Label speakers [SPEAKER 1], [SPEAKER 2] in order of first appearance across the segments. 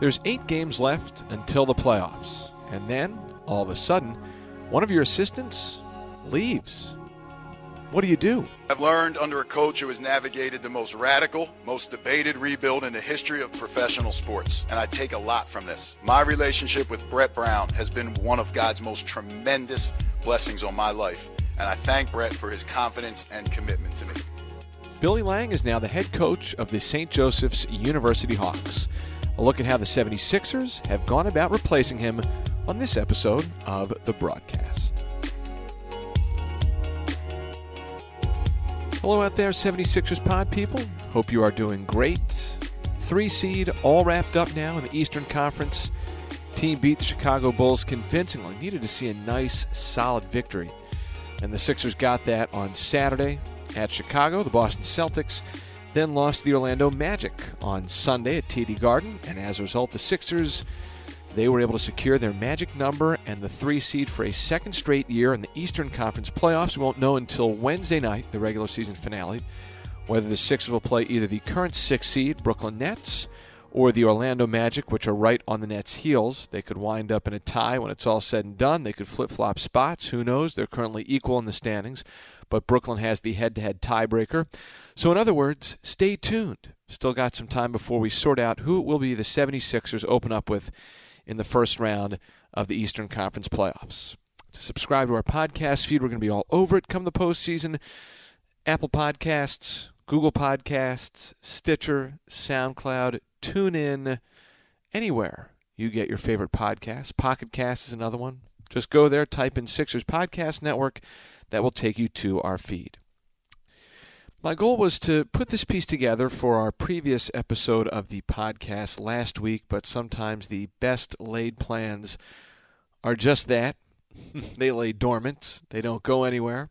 [SPEAKER 1] There's eight games left until the playoffs. And then, all of a sudden, one of your assistants leaves. What do you do?
[SPEAKER 2] I've learned under a coach who has navigated the most radical, most debated rebuild in the history of professional sports. And I take a lot from this. My relationship with Brett Brown has been one of God's most tremendous blessings on my life. And I thank Brett for his confidence and commitment to me.
[SPEAKER 1] Billy Lange is now the head coach of the St. Joseph's University Hawks. A look at how the 76ers have gone about replacing him on this episode of The Broadcast. Hello out there, 76ers pod people. Hope you are doing great. Three seed, all wrapped up now in the Eastern Conference. Team beat the Chicago Bulls convincingly. Needed to see a nice, solid victory. And the Sixers got that on Saturday at Chicago. The Boston Celtics then lost the Orlando Magic on Sunday at TD Garden, and as a result, the Sixers they were able to secure their magic number and the three seed for a second straight year in the Eastern Conference playoffs. We won't know until Wednesday night, the regular season finale, whether the Sixers will play either the current six seed, Brooklyn Nets, or the Orlando Magic, which are right on the Nets' heels. They could wind up in a tie when it's all said and done. They could flip flop spots. Who knows? They're currently equal in the standings, but Brooklyn has the head to head tiebreaker. So, in other words, stay tuned. Still got some time before we sort out who it will be the 76ers open up with in the first round of the Eastern Conference playoffs. To subscribe to our podcast feed, we're going to be all over it come the postseason. Apple Podcasts, Google Podcasts, Stitcher, SoundCloud, TuneIn, anywhere you get your favorite podcasts. Pocket Cast is another one. Just go there, type in Sixers Podcast Network. That will take you to our feed. My goal was to put this piece together for our previous episode of the podcast last week, but sometimes the best laid plans are just that. they lay dormant, they don't go anywhere.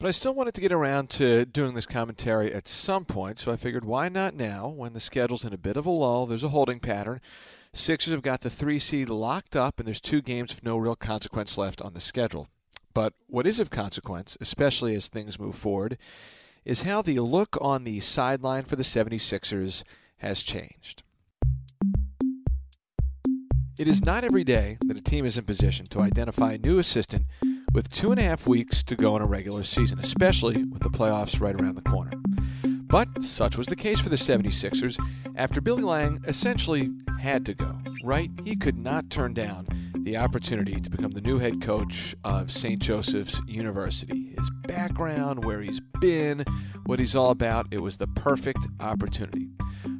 [SPEAKER 1] But I still wanted to get around to doing this commentary at some point, so I figured why not now when the schedule's in a bit of a lull? There's a holding pattern. Sixers have got the three seed locked up, and there's two games of no real consequence left on the schedule. But what is of consequence, especially as things move forward, is how the look on the sideline for the 76ers has changed. It is not every day that a team is in position to identify a new assistant with two and a half weeks to go in a regular season, especially with the playoffs right around the corner. But such was the case for the 76ers after Billy Lange essentially had to go, right? He could not turn down the opportunity to become the new head coach of St. Joseph's University. His background, where he's been, what he's all about, it was the perfect opportunity.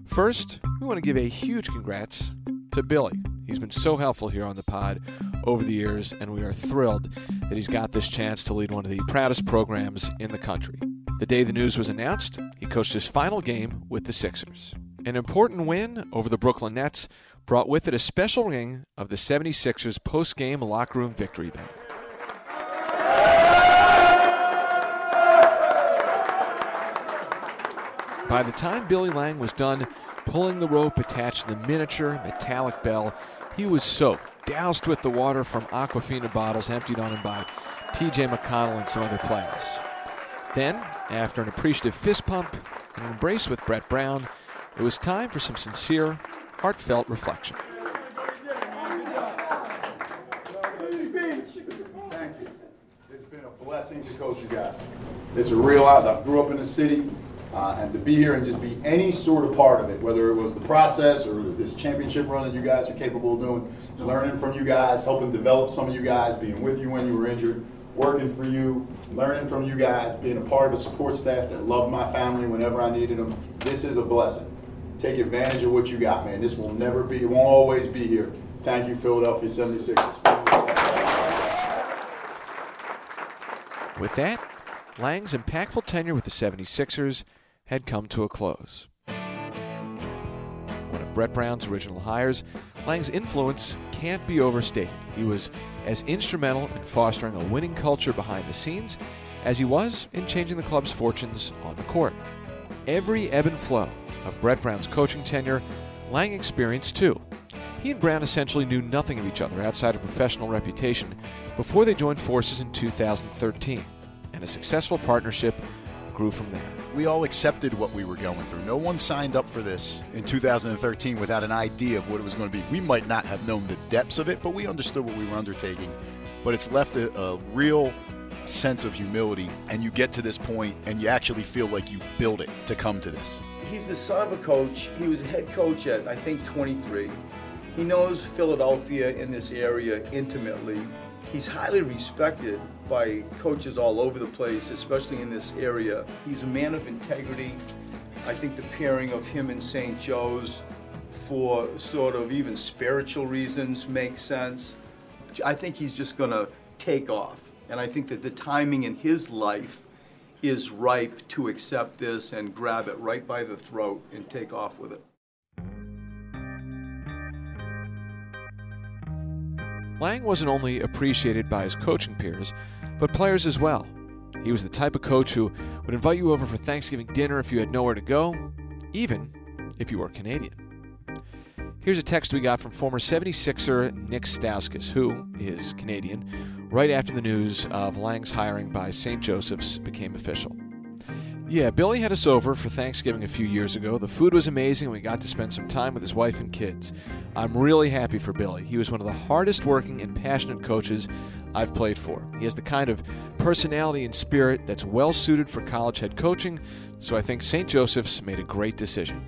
[SPEAKER 1] First, we want to give a huge congrats to Billy. He's been so helpful here on the pod over the years, and we are thrilled that he's got this chance to lead one of the proudest programs in the country. The day the news was announced, he coached his final game with the Sixers. An important win over the Brooklyn Nets brought with it a special ring of the 76ers post game locker room victory band. By the time Billy Lange was done pulling the rope attached to the miniature metallic bell, he was soaked, doused with the water from Aquafina bottles emptied on him by TJ McConnell and some other players. Then, after an appreciative fist pump and an embrace with Brett Brown, it was time for some sincere, heartfelt reflection.
[SPEAKER 2] Thank you. It's been a blessing to coach you guys. It's a real honor. I grew up in the city, uh, and to be here and just be any sort of part of it, whether it was the process or this championship run that you guys are capable of doing, learning from you guys, helping develop some of you guys, being with you when you were injured, working for you, learning from you guys, being a part of a support staff that loved my family whenever I needed them. This is a blessing. Take advantage of what you got, man. This will never be, it won't always be here. Thank you, Philadelphia 76ers.
[SPEAKER 1] With that, Lange's impactful tenure with the 76ers had come to a close. One of Brett Brown's original hires, Lange's influence can't be overstated. He was as instrumental in fostering a winning culture behind the scenes as he was in changing the club's fortunes on the court. Every ebb and flow of Brett Brown's coaching tenure, Lange experienced too. He and Brown essentially knew nothing of each other outside of professional reputation before they joined forces in 2013, and a successful partnership grew from there.
[SPEAKER 2] We all accepted what we were going through. No one signed up for this in 2013 without an idea of what it was going to be. We might not have known the depths of it, but we understood what we were undertaking. But it's left a, a real sense of humility, and you get to this point and you actually feel like you built it to come to this.
[SPEAKER 3] He's the son of a coach. He was head coach at, I think, 23. He knows Philadelphia in this area intimately. He's highly respected by coaches all over the place, especially in this area. He's a man of integrity. I think the pairing of him and St. Joe's for sort of even spiritual reasons makes sense. I think he's just going to take off. And I think that the timing in his life is ripe to accept this and grab it right by the throat and take off with it.
[SPEAKER 1] Lange wasn't only appreciated by his coaching peers, but players as well. He was the type of coach who would invite you over for Thanksgiving dinner if you had nowhere to go, even if you were Canadian. Here's a text we got from former 76er Nick Stauskas, who is Canadian, right after the news of Lange's hiring by St. Joseph's became official. Yeah, Billy had us over for Thanksgiving a few years ago. The food was amazing and we got to spend some time with his wife and kids. I'm really happy for Billy. He was one of the hardest working and passionate coaches I've played for. He has the kind of personality and spirit that's well suited for college head coaching, so I think St. Joseph's made a great decision.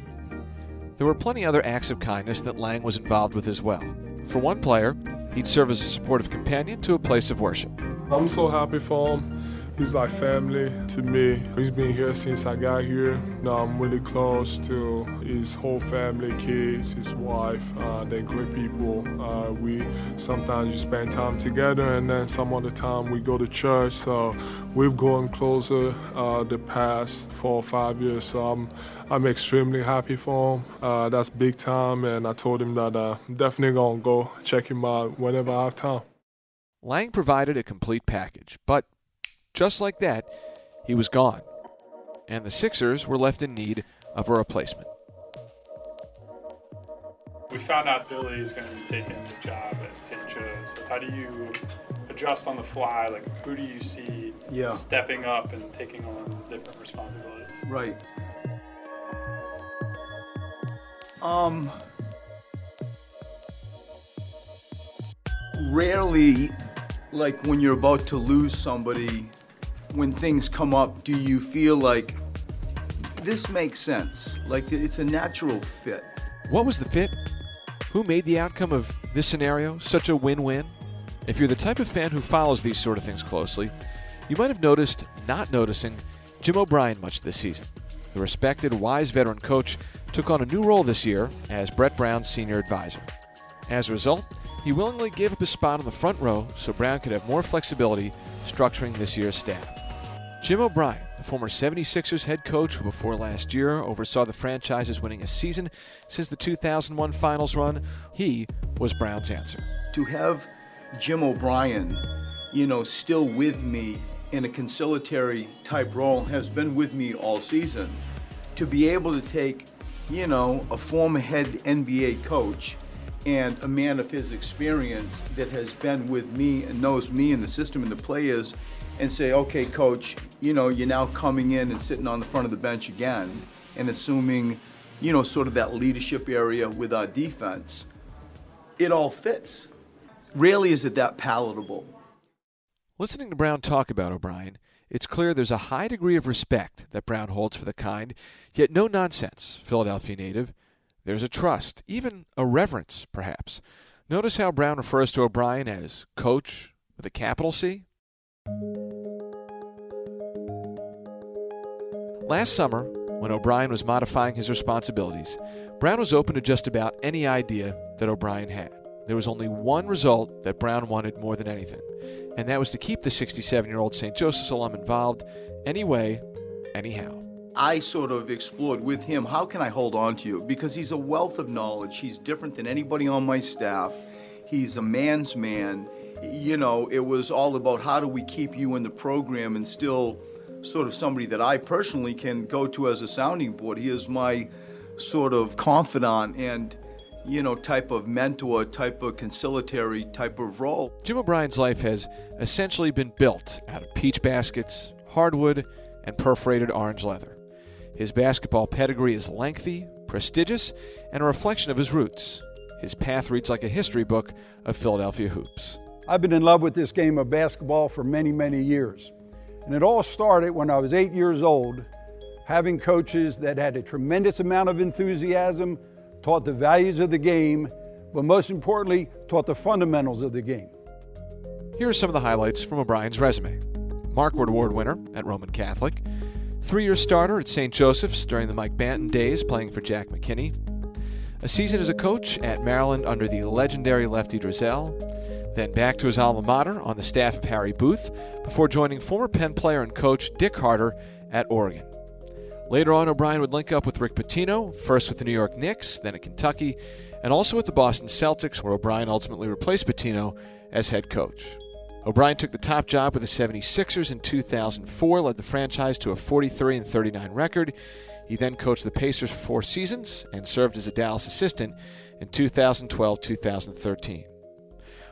[SPEAKER 1] There were plenty other acts of kindness that Lange was involved with as well. For one player, he'd serve as a supportive companion to a place of worship.
[SPEAKER 4] I'm so happy for him. He's like family to me. He's been here since I got here. Now I'm really close to his whole family, kids, his wife. Uh, they're great people. Uh, we sometimes just spend time together, and then some other time we go to church. So we've grown closer uh, the past four or five years. So I'm I'm extremely happy for him. Uh, that's big time, and I told him that uh, I'm definitely gonna go check him out whenever I have time.
[SPEAKER 1] Lange provided a complete package, but just like that, he was gone, and the Sixers were left in need of a replacement.
[SPEAKER 5] We found out Billy is going to be taking the job at St. Joe's. How do you adjust on the fly? Like, who do you see
[SPEAKER 3] Yeah.
[SPEAKER 5] stepping up and taking on different responsibilities?
[SPEAKER 3] Right. Um, rarely, like when you're about to lose somebody, when things come up, do you feel like this makes sense? Like it's a natural fit.
[SPEAKER 1] What was the fit? Who made the outcome of this scenario such a win win? If you're the type of fan who follows these sort of things closely, you might have noticed not noticing Jim O'Brien much this season. The respected, wise veteran coach took on a new role this year as Brett Brown's senior advisor. As a result, he willingly gave up his spot on the front row so Brown could have more flexibility structuring this year's staff. Jim O'Brien, the former 76ers head coach who before last year oversaw the franchises winning a season since the 2001 finals run, he was Brown's answer.
[SPEAKER 3] to have Jim O'Brien, you know, still with me in a conciliatory type role has been with me all season. To be able to take, you know, a former head NBA coach and a man of his experience that has been with me and knows me and the system and the players and say, okay, coach, you know, you're now coming in and sitting on the front of the bench again and assuming, you know, sort of that leadership area with our defense. It all fits. Rarely is it that palatable.
[SPEAKER 1] Listening to Brown talk about O'Brien, it's clear there's a high degree of respect that Brown holds for the kind, yet no nonsense Philadelphia native. There's a trust, even a reverence, perhaps. Notice how Brown refers to O'Brien as coach with a capital C? Last summer, when O'Brien was modifying his responsibilities, Brown was open to just about any idea that O'Brien had. There was only one result that Brown wanted more than anything, and that was to keep the 67 year old St. Joseph's alum involved anyway, anyhow.
[SPEAKER 3] I sort of explored with him how can I hold on to you? Because he's a wealth of knowledge. He's different than anybody on my staff. He's a man's man. You know, it was all about how do we keep you in the program and still sort of somebody that I personally can go to as a sounding board. He is my sort of confidant and, you know, type of mentor, type of conciliatory type of role.
[SPEAKER 1] Jim O'Brien's life has essentially been built out of peach baskets, hardwood, and perforated orange leather. His basketball pedigree is lengthy, prestigious, and a reflection of his roots. His path reads like a history book of Philadelphia hoops.
[SPEAKER 6] I've been in love with this game of basketball for many, many years. And it all started when I was eight years old, having coaches that had a tremendous amount of enthusiasm, taught the values of the game, but most importantly, taught the fundamentals of the game.
[SPEAKER 1] Here are some of the highlights from O'Brien's resume Marquardt Award winner at Roman Catholic, three year starter at St. Joseph's during the Mike Bantom days playing for Jack McKinney, a season as a coach at Maryland under the legendary Lefty Driesell, then back to his alma mater on the staff of Harry Booth before joining former Penn player and coach Dick Harter at Oregon. Later on, O'Brien would link up with Rick Pitino, first with the New York Knicks, then at Kentucky, and also with the Boston Celtics, where O'Brien ultimately replaced Pitino as head coach. O'Brien took the top job with the 76ers in 2004, led the franchise to a 43 and 39 record. He then coached the Pacers for four seasons and served as a Dallas assistant in 2012 2013.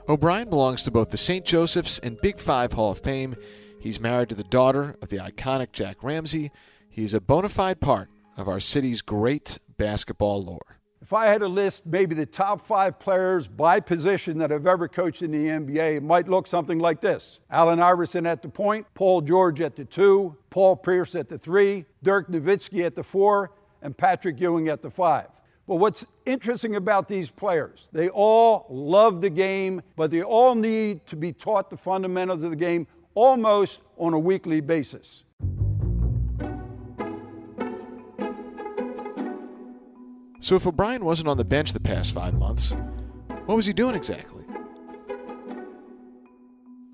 [SPEAKER 1] O'Brien belongs to both the St. Joseph's and Big Five Hall of Fame. He's married to the daughter of the iconic Jack Ramsay. He's a bona fide part of our city's great basketball lore.
[SPEAKER 6] If I had to list maybe the top five players by position that have ever coached in the NBA, it might look something like this Allen Iverson at the point, Paul George at the two, Paul Pierce at the three, Dirk Nowitzki at the four, and Patrick Ewing at the five. But what's interesting about these players, they all love the game, but they all need to be taught the fundamentals of the game almost on a weekly basis.
[SPEAKER 1] So, if O'Brien wasn't on the bench the past five months, what was he doing exactly?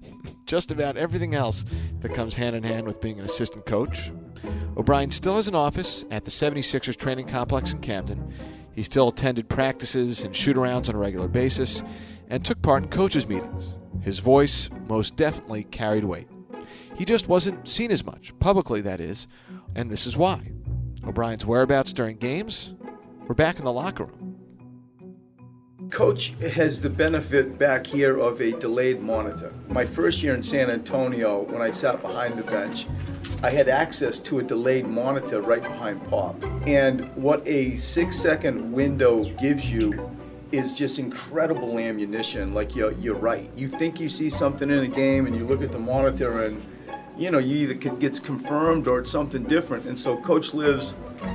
[SPEAKER 1] Just about everything else that comes hand in hand with being an assistant coach. O'Brien still has an office at the 76ers training complex in Camden. He still attended practices and shoot arounds on a regular basis and took part in coaches' meetings. His voice most definitely carried weight. He just wasn't seen as much, publicly that is, and this is why. O'Brien's whereabouts during games were back in the locker room.
[SPEAKER 3] Coach has the benefit back here of a delayed monitor. My first year in San Antonio, when I sat behind the bench, I had access to a delayed monitor right behind Pop. And what a six second window gives you is just incredible ammunition. Like you're, you're right. You think you see something in a game and you look at the monitor and you know, you either gets confirmed or it's something different. And so coach lives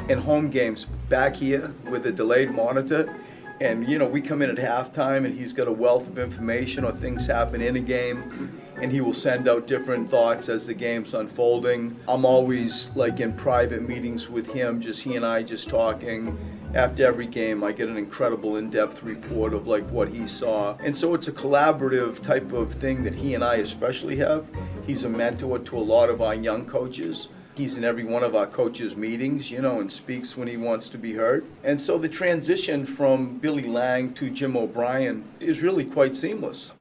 [SPEAKER 3] in home games back here with a delayed monitor. And, you know, we come in at halftime and he's got a wealth of information or things happen in a game and he will send out different thoughts as the game's unfolding. I'm always like in private meetings with him, just he and I just talking. After every game, I get an incredible in-depth report of like what he saw. And so it's a collaborative type of thing that he and I especially have. He's a mentor to a lot of our young coaches. He's in every one of our coaches' meetings, you know, and speaks when he wants to be heard. And so the transition from Billy Lange to Jim O'Brien is really quite seamless.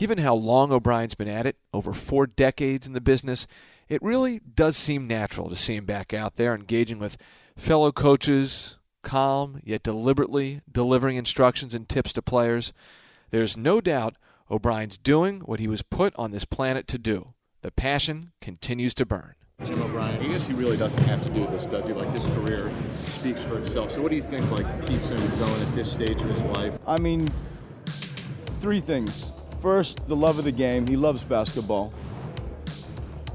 [SPEAKER 1] Given how long O'Brien's been at it, over four decades in the business, it really does seem natural to see him back out there engaging with fellow coaches, calm yet deliberately delivering instructions and tips to players. There's no doubt O'Brien's doing what he was put on this planet to do. The passion continues to burn.
[SPEAKER 7] Jim O'Brien, I guess he really doesn't have to do this, does he? Like his career speaks for itself. So what do you think like keeps him going at this stage of his life?
[SPEAKER 3] I mean, three things. First, the love of the game. He loves basketball.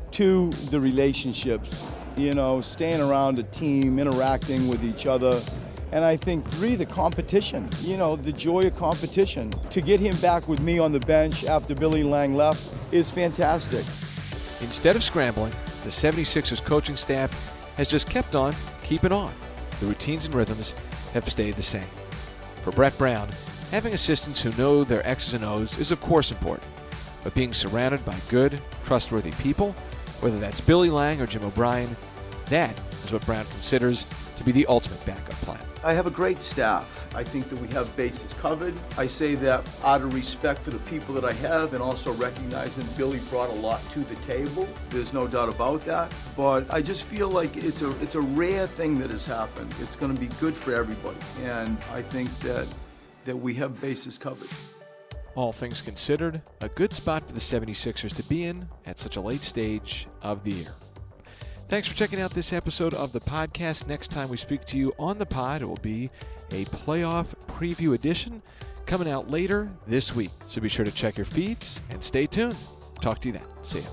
[SPEAKER 3] Two, the relationships. You know, staying around a team, interacting with each other. And I think three, the competition. You know, the joy of competition. To get him back with me on the bench after Billy Lange left is fantastic.
[SPEAKER 1] Instead of scrambling, the 76ers coaching staff has just kept on keeping on. The routines and rhythms have stayed the same. For Brett Brown, Having assistants who know their X's and O's is of course important, but being surrounded by good, trustworthy people, whether that's Billy Lange or Jim O'Brien, that is what Brown considers to be the ultimate backup plan.
[SPEAKER 3] I have a great staff. I think that we have bases covered. I say that out of respect for the people that I have and also recognizing Billy brought a lot to the table. There's no doubt about that. But I just feel like it's a it's a rare thing that has happened. It's going to be good for everybody. And I think that that we have bases covered.
[SPEAKER 1] All things considered, a good spot for the 76ers to be in at such a late stage of the year. Thanks for checking out this episode of the podcast. Next time we speak to you on the pod, it will be a playoff preview edition coming out later this week. So be sure to check your feeds and stay tuned. Talk to you then. See ya.